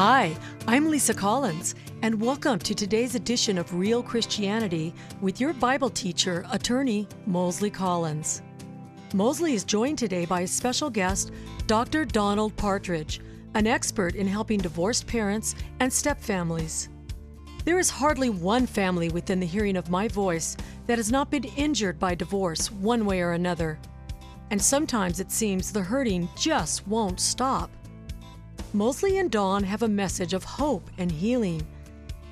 Hi, I'm Lisa Collins, and welcome to today's edition of Real Christianity with your Bible teacher, attorney Mosley Collins. Mosley is joined today by a special guest, Dr. Donald Partridge, an expert in helping divorced parents and stepfamilies. There is hardly one family within the hearing of my voice that has not been injured by divorce one way or another. And sometimes it seems the hurting just won't stop. Mosley and Don have a message of hope and healing.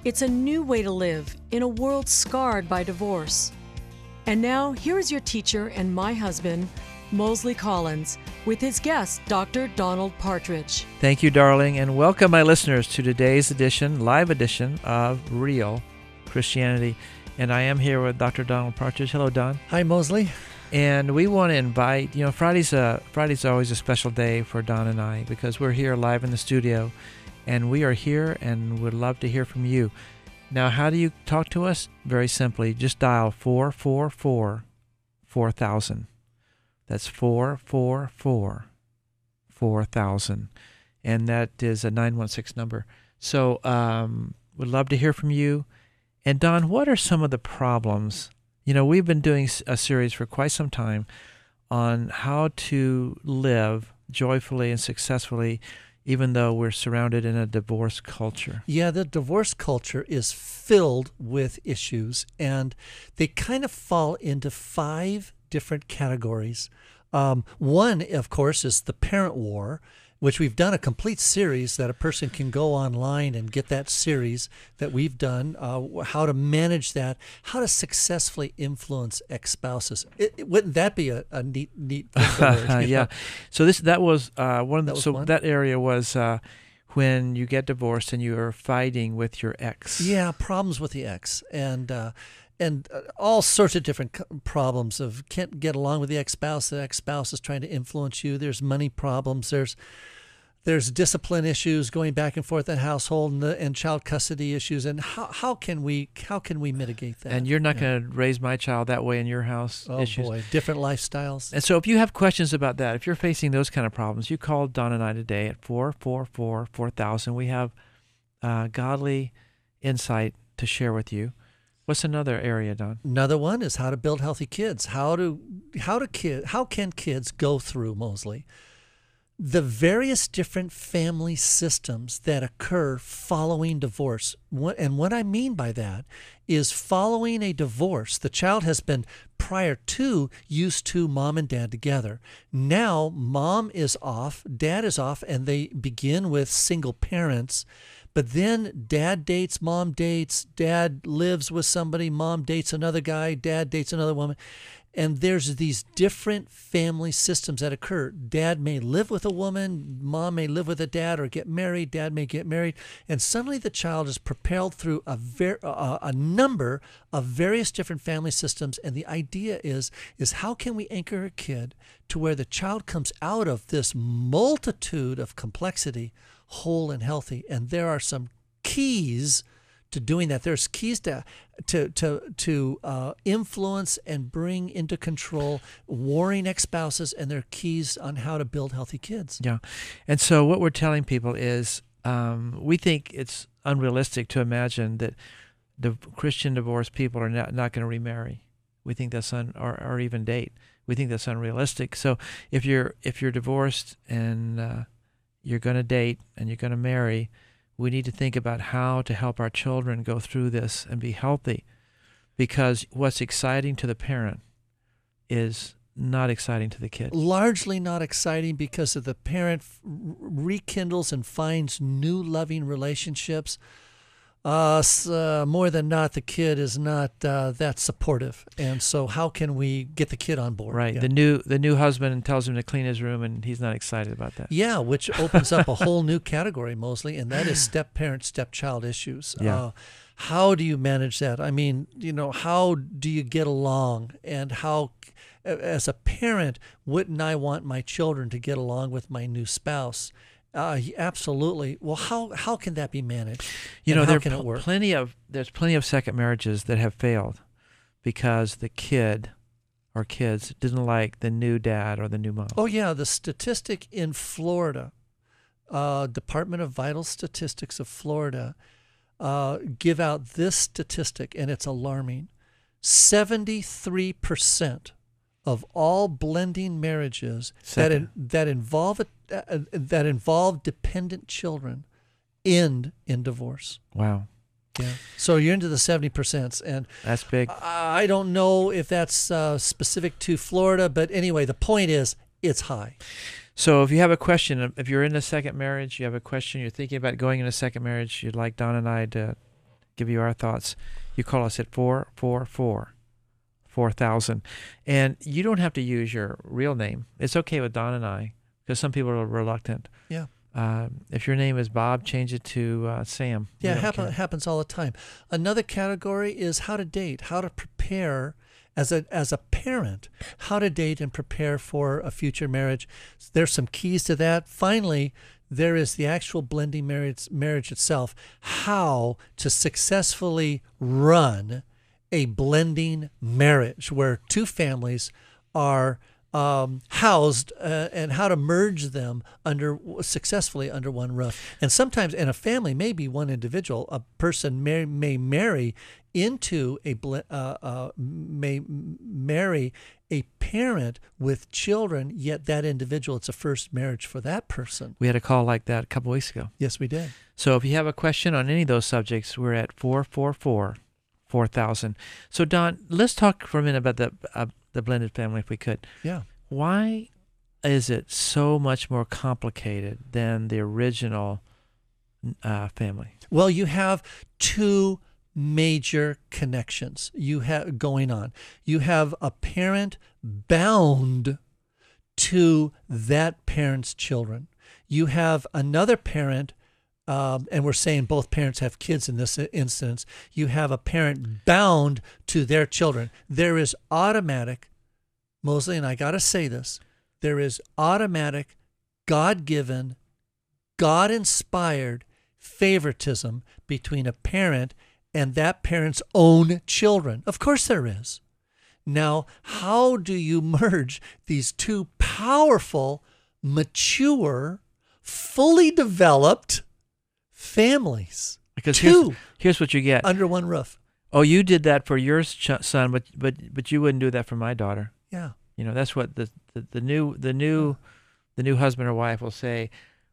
It's a new way to live in a world scarred by divorce. And now, here is your teacher and my husband, Mosley Collins, with his guest, Dr. Donald Partridge. Thank you, darling, and welcome my listeners to today's edition, live edition of Real Christianity. And I am here with Dr. Donald Partridge. Hello, Don. Hi, Mosley. And we want to invite, you know, Friday's a Friday's always a special day for Don and I because we're here live in the studio and we are here and would love to hear from you. Now, how do you talk to us? Very simply, just dial 444 4000. That's 444 4000. And that is a 916 number. So, um, would love to hear from you. And Don, what are some of the problems you know, we've been doing a series for quite some time on how to live joyfully and successfully even though we're surrounded in a divorce culture. Yeah, the divorce culture is filled with issues, and they kind of fall into five different categories. Um, one, of course, is the parent war, which we've done a complete series that a person can go online and get that series that we've done, uh, how to manage that, how to successfully influence ex spouses. wouldn't that be a, a neat, neat thing? yeah. So this that was uh, one of the, so one? that area was. Uh, when you get divorced and you are fighting with your ex. Yeah, problems with the ex, and uh, and uh, all sorts of different problems of can't get along with the ex-spouse the ex-spouse is trying to influence you there's money problems there's there's discipline issues going back and forth in household and, the, and child custody issues and how, how can we how can we mitigate that? And you're not yeah. going to raise my child that way in your house oh issues. boy. Different lifestyles. And so if you have questions about that if you're facing those kind of problems you call don and i today at 444 4000 we have uh, godly insight to share with you What's another area, Don? Another one is how to build healthy kids. How to how to kid how can kids go through Mosley the various different family systems that occur following divorce. And what I mean by that is following a divorce, the child has been prior to used to mom and dad together. Now mom is off, dad is off, and they begin with single parents but then dad dates, mom dates, dad lives with somebody, mom dates another guy, dad dates another woman. And there's these different family systems that occur. Dad may live with a woman, mom may live with a dad or get married, dad may get married, and suddenly the child is propelled through a ver- a, a number of various different family systems. And the idea is is how can we anchor a kid to where the child comes out of this multitude of complexity whole and healthy. And there are some keys to doing that. There's keys to to to to uh, influence and bring into control warring ex-spouses, and there are keys on how to build healthy kids. Yeah, and so what we're telling people is um, we think it's unrealistic to imagine that the Christian divorced people are not, not going to remarry. We think that's un, or, or even date. We think that's unrealistic. So if you're if you're divorced and uh, you're going to date and you're going to marry, we need to think about how to help our children go through this and be healthy. Because what's exciting to the parent is not exciting to the kid. Largely not exciting because of the parent rekindles and finds new loving relationships uh, uh, more than not, the kid is not uh, that supportive, and so how can we get the kid on board? Right. Yeah. The new the new husband tells him to clean his room, and he's not excited about that. Yeah, which opens up a whole new category, Mosley, and that is step parent, step child issues. Yeah. Uh, how do you manage that? I mean, you know, how do you get along, and how as a parent, wouldn't I want my children to get along with my new spouse? Uh, absolutely. Well, how how can that be managed? You know, there are plenty of there's plenty of second marriages that have failed because the kid or kids didn't like the new dad or the new mom. Oh yeah, the statistic in Florida uh, Department of Vital Statistics of Florida uh, give out this statistic, and it's alarming. 73% of all blending marriages that in, that involve uh, that involve dependent children end in divorce. Wow. Yeah. So you're into the 70%. And that's big. I don't know if that's uh, specific to Florida, but anyway, the point is it's high. So if you have a question, if you're in a second marriage, you have a question, you're thinking about going in a second marriage, you'd like Don and I to give you our thoughts, you call us at 444 4000. And you don't have to use your real name. It's okay with Don and I because some people are reluctant. Yeah. Uh, if your name is Bob, change it to uh, Sam. Yeah, it happen, happens all the time. Another category is how to date, how to prepare as a as a parent, how to date and prepare for a future marriage. There's some keys to that. Finally, there is the actual blending marriage marriage itself, how to successfully run a blending marriage where two families are um, housed uh, and how to merge them under successfully under one roof. And sometimes, in a family, maybe one individual, a person may, may marry into a uh, uh, may marry a parent with children. Yet that individual, it's a first marriage for that person. We had a call like that a couple weeks ago. Yes, we did. So if you have a question on any of those subjects, we're at four four four. 4,000. So, Don, let's talk for a minute about the uh, the blended family, if we could. Yeah. Why is it so much more complicated than the original uh, family? Well, you have two major connections you have going on. You have a parent bound to that parent's children. You have another parent um, and we're saying both parents have kids in this instance, you have a parent bound to their children. There is automatic, Mosley, and I got to say this, there is automatic, God given, God inspired favoritism between a parent and that parent's own children. Of course, there is. Now, how do you merge these two powerful, mature, fully developed, families. Because Two here's, here's what you get under one roof. Oh, you did that for your son, but but but you wouldn't do that for my daughter. Yeah. You know that's what the the, the new the new the new husband or wife will say.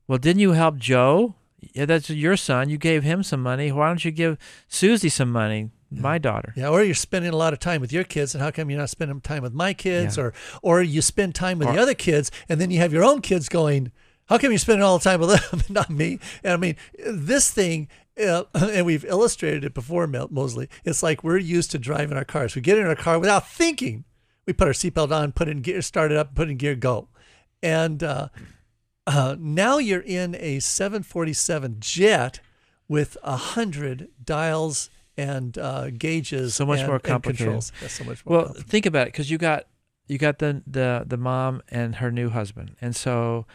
Well, didn't you help Joe? Yeah, that's your son. You gave him some money. Why don't you give Susie some money? my daughter. Yeah, or you're spending a lot of time with your kids, and how come you're not spending time with my kids? Yeah. Or or you spend time with or, the other kids, and then you have your own kids going, how come you're spending all the time with them and not me? And I mean, this thing, uh, and we've illustrated it before, Mosley. It's like we're used to driving our cars. We get in our car without thinking. We put our seatbelt on, put in gear, start it up, put in gear, go. And uh, uh, now you're in a 747 jet with a hundred dials and uh, gauges. So much and, more complicated. so much more well, think about it, because you got you got the the the mom and her new husband, and so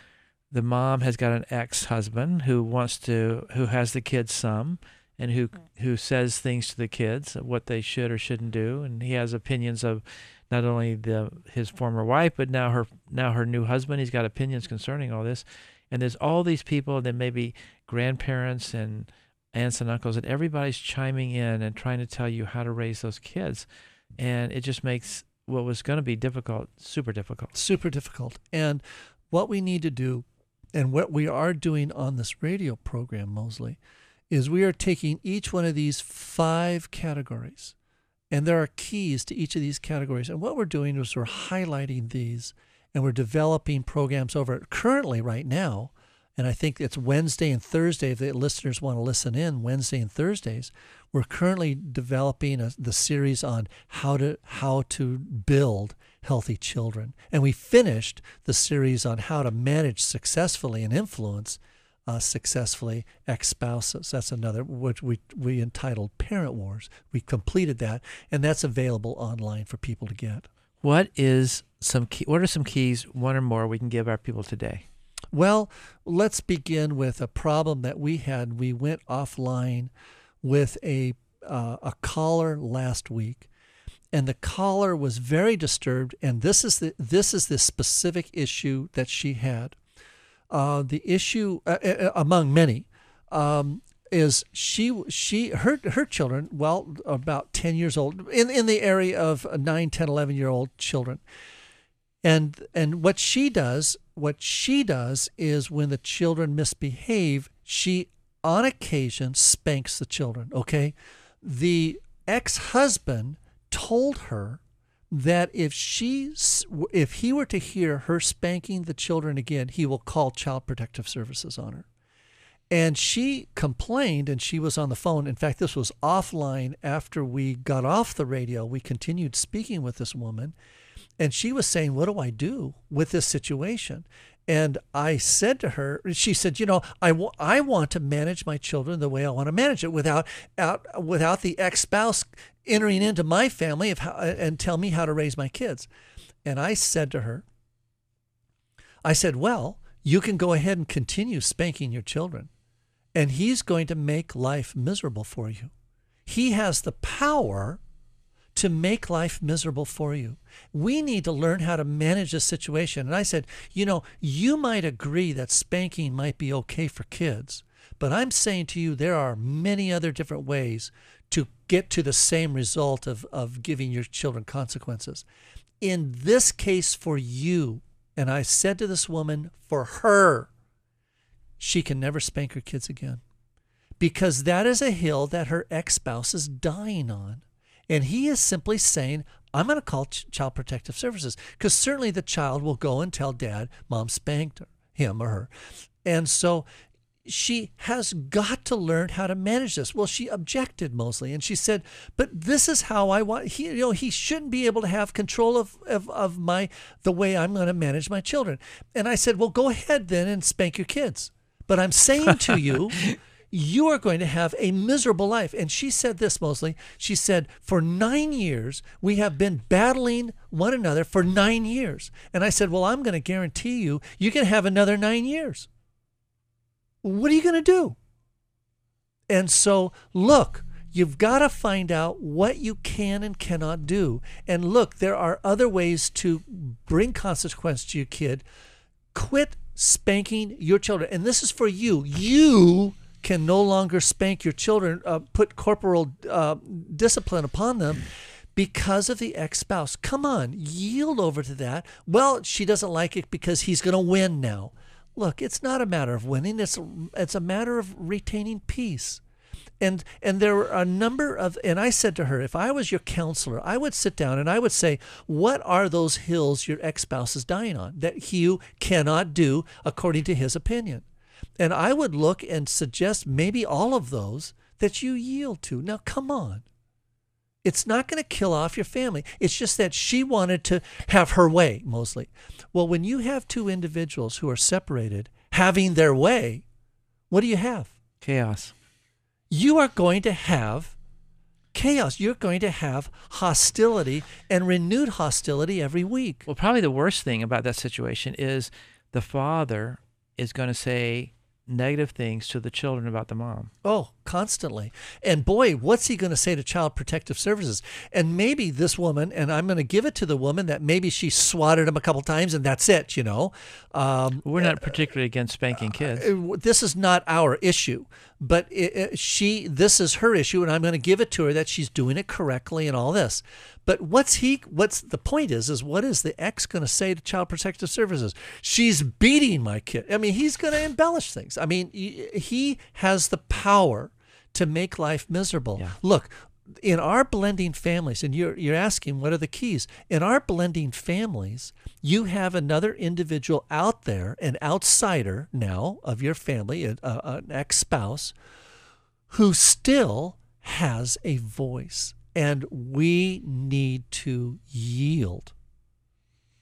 the mom has got an ex-husband who wants to who has the kids some and who mm. who says things to the kids what they should or shouldn't do. And he has opinions of not only the his former wife but now her now her new husband. He's got opinions concerning all this. And there's all these people that maybe grandparents and aunts and uncles and everybody's chiming in and trying to tell you how to raise those kids. And it just makes what was going to be difficult super difficult. Super difficult. And what we need to do and what we are doing on this radio program, Mosley, is we are taking each one of these five categories, and there are keys to each of these categories. And what we're doing is we're highlighting these and we're developing programs over it. Currently, right now, and I think it's Wednesday and Thursday. If the listeners want to listen in, Wednesday and Thursdays, we're currently developing a, the series on how to how to build healthy children, and we finished the series on how to manage successfully and influence uh, successfully ex spouses. That's another which we we entitled Parent Wars. We completed that, and that's available online for people to get. What is some key, What are some keys, one or more, we can give our people today? Well, let's begin with a problem that we had. We went offline with a uh, a caller last week, and the caller was very disturbed. And this is the this is the specific issue that she had. Uh, the issue, uh, uh, among many, um, is she she her her children well about 10 years old in in the area of 9 10 11 year old children and and what she does what she does is when the children misbehave she on occasion spanks the children okay the ex-husband told her that if she if he were to hear her spanking the children again he will call child protective services on her and she complained and she was on the phone. In fact, this was offline after we got off the radio. We continued speaking with this woman and she was saying, What do I do with this situation? And I said to her, she said, you know, I, w- I want to manage my children the way I want to manage it without out, without the ex-spouse entering into my family how, and tell me how to raise my kids. And I said to her, I said, well, you can go ahead and continue spanking your children and he's going to make life miserable for you. He has the power to make life miserable for you. We need to learn how to manage this situation. And I said, you know, you might agree that spanking might be okay for kids, but I'm saying to you, there are many other different ways to get to the same result of, of giving your children consequences. In this case, for you, and I said to this woman, for her, she can never spank her kids again because that is a hill that her ex spouse is dying on. And he is simply saying, I'm going to call ch- Child Protective Services because certainly the child will go and tell dad, mom spanked him or her. And so she has got to learn how to manage this. Well, she objected Mosley, and she said, "But this is how I want. He, you know, he shouldn't be able to have control of of, of my the way I'm going to manage my children." And I said, "Well, go ahead then and spank your kids." But I'm saying to you, you are going to have a miserable life. And she said this Mosley. She said, For nine years, we have been battling one another for nine years. And I said, Well, I'm going to guarantee you, you can have another nine years. What are you going to do? And so, look, you've got to find out what you can and cannot do. And look, there are other ways to bring consequence to your kid. Quit spanking your children. And this is for you. You can no longer spank your children, uh, put corporal uh, discipline upon them because of the ex spouse. Come on, yield over to that. Well, she doesn't like it because he's going to win now. Look, it's not a matter of winning, it's, it's a matter of retaining peace. And and there were a number of and I said to her, if I was your counselor, I would sit down and I would say, what are those hills your ex-spouse is dying on that you cannot do according to his opinion? And I would look and suggest maybe all of those that you yield to. Now come on. It's not going to kill off your family. It's just that she wanted to have her way Mosley. Well, when you have two individuals who are separated having their way, what do you have? Chaos you are going to have chaos. You're going to have hostility and renewed hostility every week. Well, probably the worst thing about that situation is the father is going to say, negative things to the children about the mom. Oh, constantly. And boy, what's he going to say to Child Protective Services? And maybe this woman, and I'm going to give it to the woman that maybe she swatted him a couple times and that's it, you know. Um, We're not particularly against spanking kids. Uh, this is not our issue, but it, it, she, this is her issue, and I'm going to give it to her that she's doing it correctly and all this. But what's he? What's the point? Is is what is the ex going to say to Child Protective Services? She's beating my kid. I mean, he's going to embellish things. I mean, he has the power to make life miserable. Yeah. Look, in our blending families, and you're you're asking what are the keys? In our blending families, you have another individual out there, an outsider now of your family, a, a, an ex spouse, who still has a voice and we need to yield.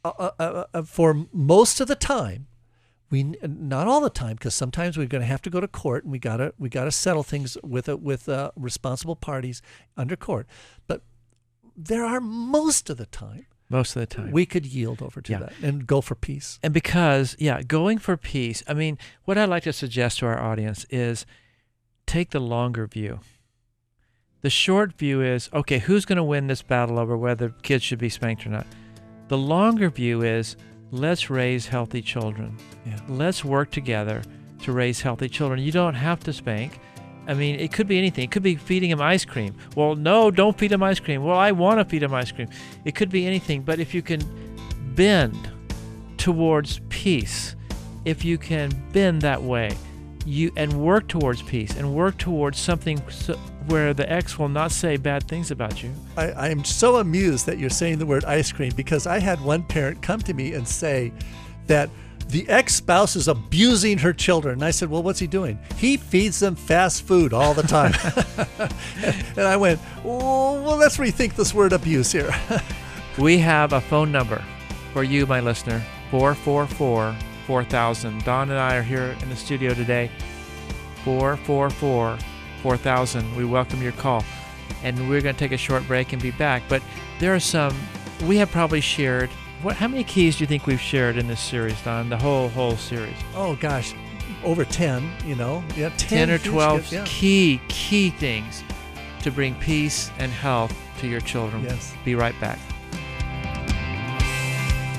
Uh, uh, uh, uh, for most of the time, we not all the time because sometimes we're going to have to go to court and we gotta we gotta settle things with uh, with uh, responsible parties under court. But there are most of the time. Most of the time, we could yield over to yeah. that and go for peace. And because, yeah, going for peace. I mean, what I'd like to suggest to our audience is take the longer view. The short view is okay, who's going to win this battle over whether kids should be spanked or not? The longer view is let's raise healthy children. Yeah. Let's work together to raise healthy children. You don't have to spank. I mean, it could be anything. It could be feeding him ice cream. Well, no, don't feed him ice cream. Well, I want to feed him ice cream. It could be anything. But if you can bend towards peace, if you can bend that way, you and work towards peace and work towards something so, where the ex will not say bad things about you. I, I am so amused that you're saying the word ice cream because I had one parent come to me and say that the ex spouse is abusing her children. And I said, Well, what's he doing? He feeds them fast food all the time. and I went, oh, Well, let's rethink this word abuse here. we have a phone number for you, my listener 444 4000. Don and I are here in the studio today. 444 4000. We welcome your call. And we're going to take a short break and be back. But there are some, we have probably shared. What? How many keys do you think we've shared in this series, Don? The whole whole series? Oh gosh, over ten. You know, yeah, 10, 10 or 12 gifts, yeah. key key things to bring peace and health to your children. Yes. Be right back.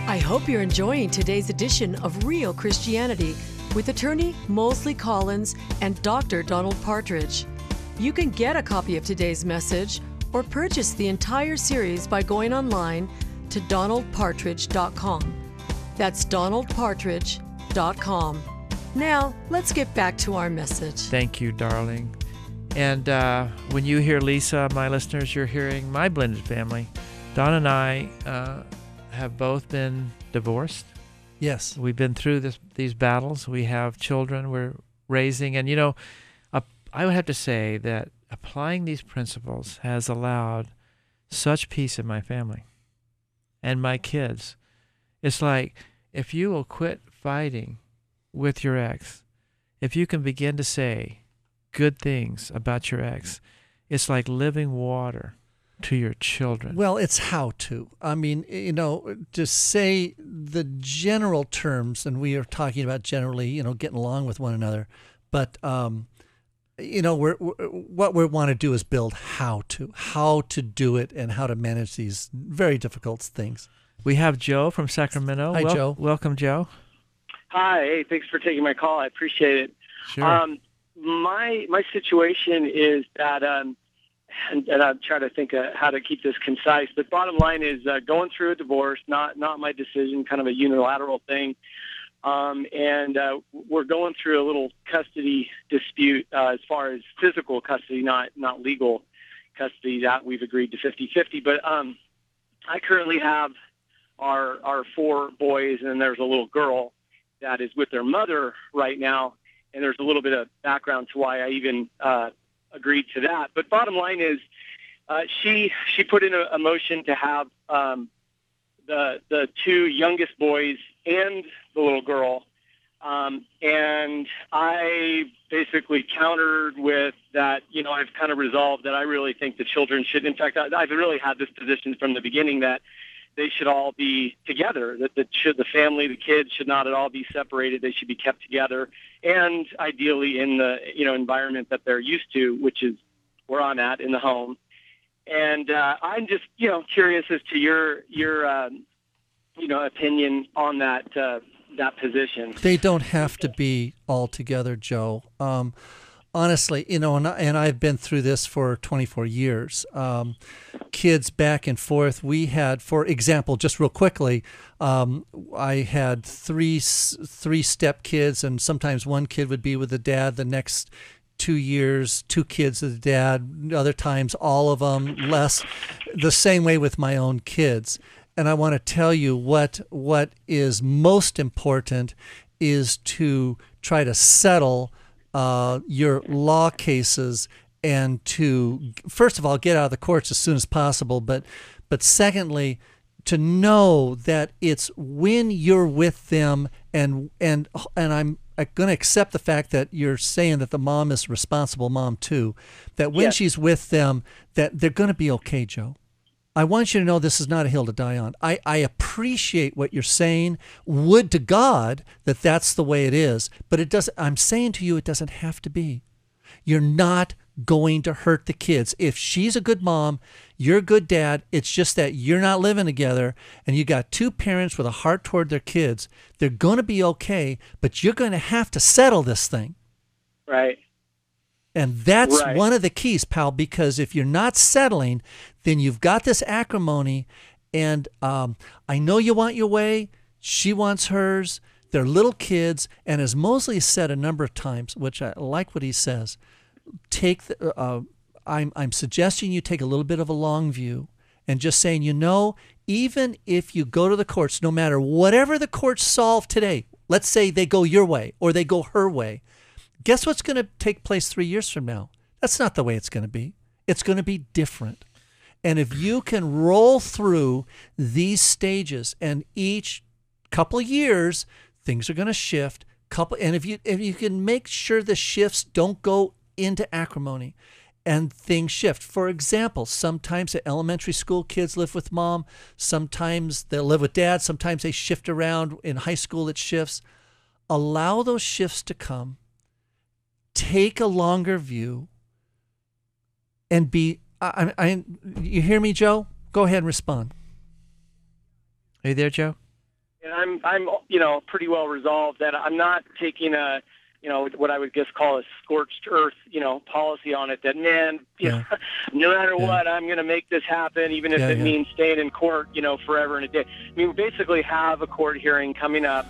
I hope you're enjoying today's edition of Real Christianity with attorney Mosley Collins and Dr. Donald Partridge. You can get a copy of today's message or purchase the entire series by going online to donaldpartridge.com. That's donaldpartridge.com. Now, let's get back to our message. Thank you, darling. And uh, when you hear Lisa, my listeners, you're hearing my blended family. Don and I uh, have both been divorced. Yes. We've been through this, these battles. We have children we're raising. And, you know, uh, I would have to say that applying these principles has allowed such peace in my family and my kids. It's like if you will quit fighting with your ex, if you can begin to say good things about your ex, it's like living water to your children. Well, it's how to. I mean, you know, to say the general terms, and we are talking about generally, you know, getting along with one another, but um, you know, we're, we're, what we want to do is build how to, how to do it, and how to manage these very difficult things. we have Joe from Sacramento. Hi, Joe. Welcome, Joe. Hi, hey, thanks for taking my call. I appreciate it. Sure. Um, my my situation is that, um, and, and I'm trying to think of how to keep this concise. But bottom line is uh, going through a divorce, not not my decision, kind of a unilateral thing. Um, and uh, we're going through a little custody dispute uh, as far as physical custody, not not legal custody. That we've agreed to 50-50. But um, I currently have our our four boys, and there's a little girl that is with their mother right now. And there's a little bit of background to why I even uh, agreed to that. But bottom line is, uh, she she put in a, a motion to have um, the the two youngest boys and the little girl, um, and I basically countered with that. You know, I've kind of resolved that I really think the children should. In fact, I, I've really had this position from the beginning that they should all be together. That the should the family, the kids should not at all be separated. They should be kept together, and ideally in the you know environment that they're used to, which is where I'm at in the home. And uh, I'm just you know curious as to your your um, you know opinion on that uh, that position. They don't have to be all together, Joe. Um, honestly, you know, and, I, and I've been through this for 24 years. Um, kids back and forth. We had, for example, just real quickly, um, I had three three step kids, and sometimes one kid would be with the dad. The next two years, two kids with the dad. Other times, all of them less. The same way with my own kids. And I want to tell you what what is most important is to try to settle uh, your law cases and to first of all get out of the courts as soon as possible but but secondly to know that it's when you're with them and and and I'm going to accept the fact that you're saying that the mom is responsible mom too that when Yes. she's with them that they're going to be okay Joe I want you to know this is not a hill to die on. I, I appreciate what you're saying. Would to God that that's the way it is, but it doesn't. I'm saying to you, it doesn't have to be. You're not going to hurt the kids. If she's a good mom, you're a good dad. It's just that you're not living together and you got two parents with a heart toward their kids. They're going to be okay, but you're going to have to settle this thing. Right. And that's Right. one of the keys, pal, because if you're not settling, then you've got this acrimony. And um, I know you want your way. She wants hers. They're little kids. And as Mosley said a number of times, which I like what he says, take the, uh, I'm, I'm suggesting you take a little bit of a long view and just saying, you know, even if you go to the courts, no matter whatever the courts solve today, let's say they go your way or they go her way, guess what's going to take place three years from now? That's not the way it's going to be. It's going to be different. And if you can roll through these stages and each couple of years, things are going to shift. Couple, and if you if you can make sure the shifts don't go into acrimony, and things shift. For example, sometimes at elementary school, kids live with mom. Sometimes they'll live with dad. Sometimes they shift around. In high school, it shifts. Allow those shifts to come. Take a longer view. And be. I, I, I- you hear me, Joe? Go ahead and respond. Are you there, Joe? and I'm I'm you know pretty well resolved that I'm not taking a you know what I would just call a scorched earth you know policy on it. That man, you know, no matter Yeah. what, I'm going to make this happen, even if Yeah, it yeah. means staying in court, you know, forever and a day. I mean, we basically have a court hearing coming up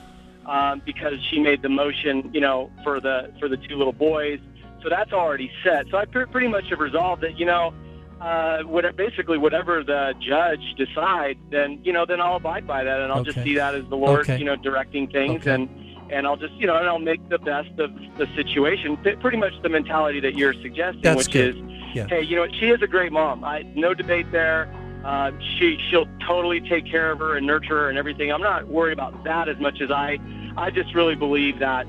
um, because she made the motion, you know, for the for the two little boys. So that's already set. So I pre- pretty much have resolved that, you know, uh, what, basically whatever the judge decides, then you know, then I'll abide by that, and I'll just see that as the Lord, Okay. you know, directing things, Okay. and and I'll just, you know, and I'll make the best of the situation. Pretty much the mentality that you're suggesting, That's which good. is, Yeah. hey, you know, she is a great mom. I no debate there. Uh, she she'll totally take care of her and nurture her and everything. I'm not worried about that as much as I I just really believe that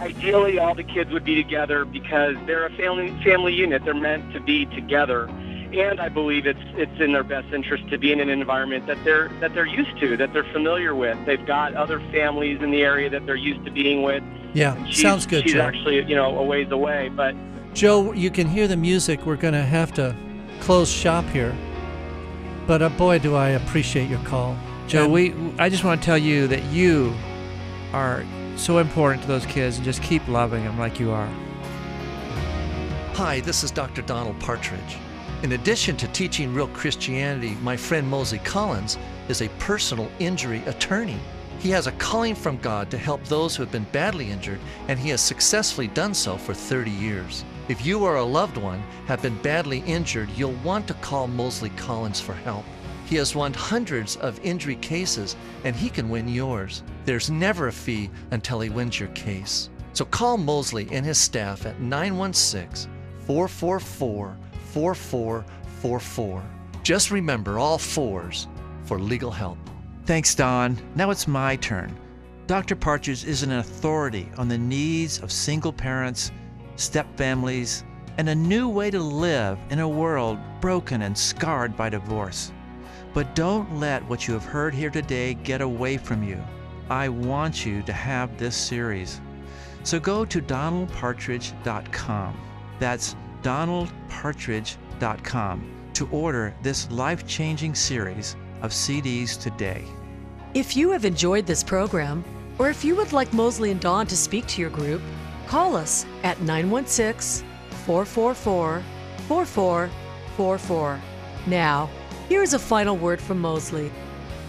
ideally all the kids would be together because they're a family family unit. They're meant to be together. And I believe it's it's in their best interest to be in an environment that they're that they're used to, that they're familiar with. They've got other families in the area that they're used to being with. Yeah, She's, sounds good, She's Joe. actually you know a ways away, but Joe, you can hear the music. We're going to have to close shop here. But uh, boy, do I appreciate your call. Joe, And- we I just want to tell you that you are so important to those kids and just keep loving them like you are. Hi, this is Dr. Donald Partridge. In addition to teaching real Christianity, my friend Mosley Collins is a personal injury attorney. He has a calling from God to help those who have been badly injured, and he has successfully done so for 30 years. If you or a loved one have been badly injured, you'll want to call Mosley Collins for help. He has won hundreds of injury cases, and he can win yours. There's never a fee until he wins your case. So call Mosley and his staff at 916 444 4444. Just remember all fours for legal help. Thanks, Don. Now it's my turn. Dr. Partridge is an authority on the needs of single parents, step families, and a new way to live in a world broken and scarred by divorce. But don't let what you have heard here today get away from you. I want you to have this series. So go to donaldpartridge.com. That's donaldpartridge.com to order this life changing series of CDs today. If you have enjoyed this program, or if you would like Mosley and Don to speak to your group, call us at 916 444 4444. Now, here's a final word from Mosley.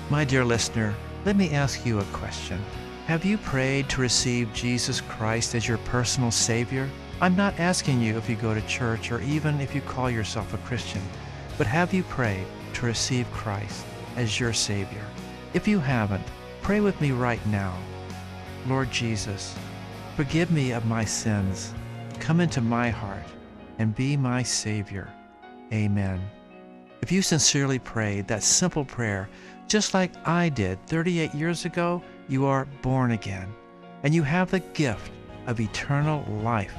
My dear listener, let me ask you a question. Have you prayed to receive Jesus Christ as your personal Savior? I'm not asking you if you go to church or even if you call yourself a Christian, but have you prayed to receive Christ as your Savior? If you haven't, pray with me right now. Lord Jesus, forgive me of my sins. Come into my heart and be my Savior. Amen. If you sincerely prayed that simple prayer, just like I did 38 years ago, you are born again and you have the gift of eternal life.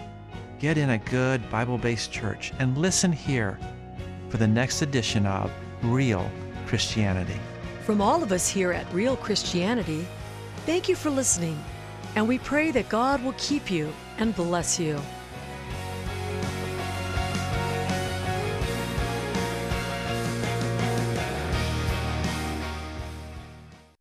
Get in a good Bible based church and listen here for the next edition of Real Christianity. From all of us here at Real Christianity, thank you for listening, and we pray that God will keep you and bless you.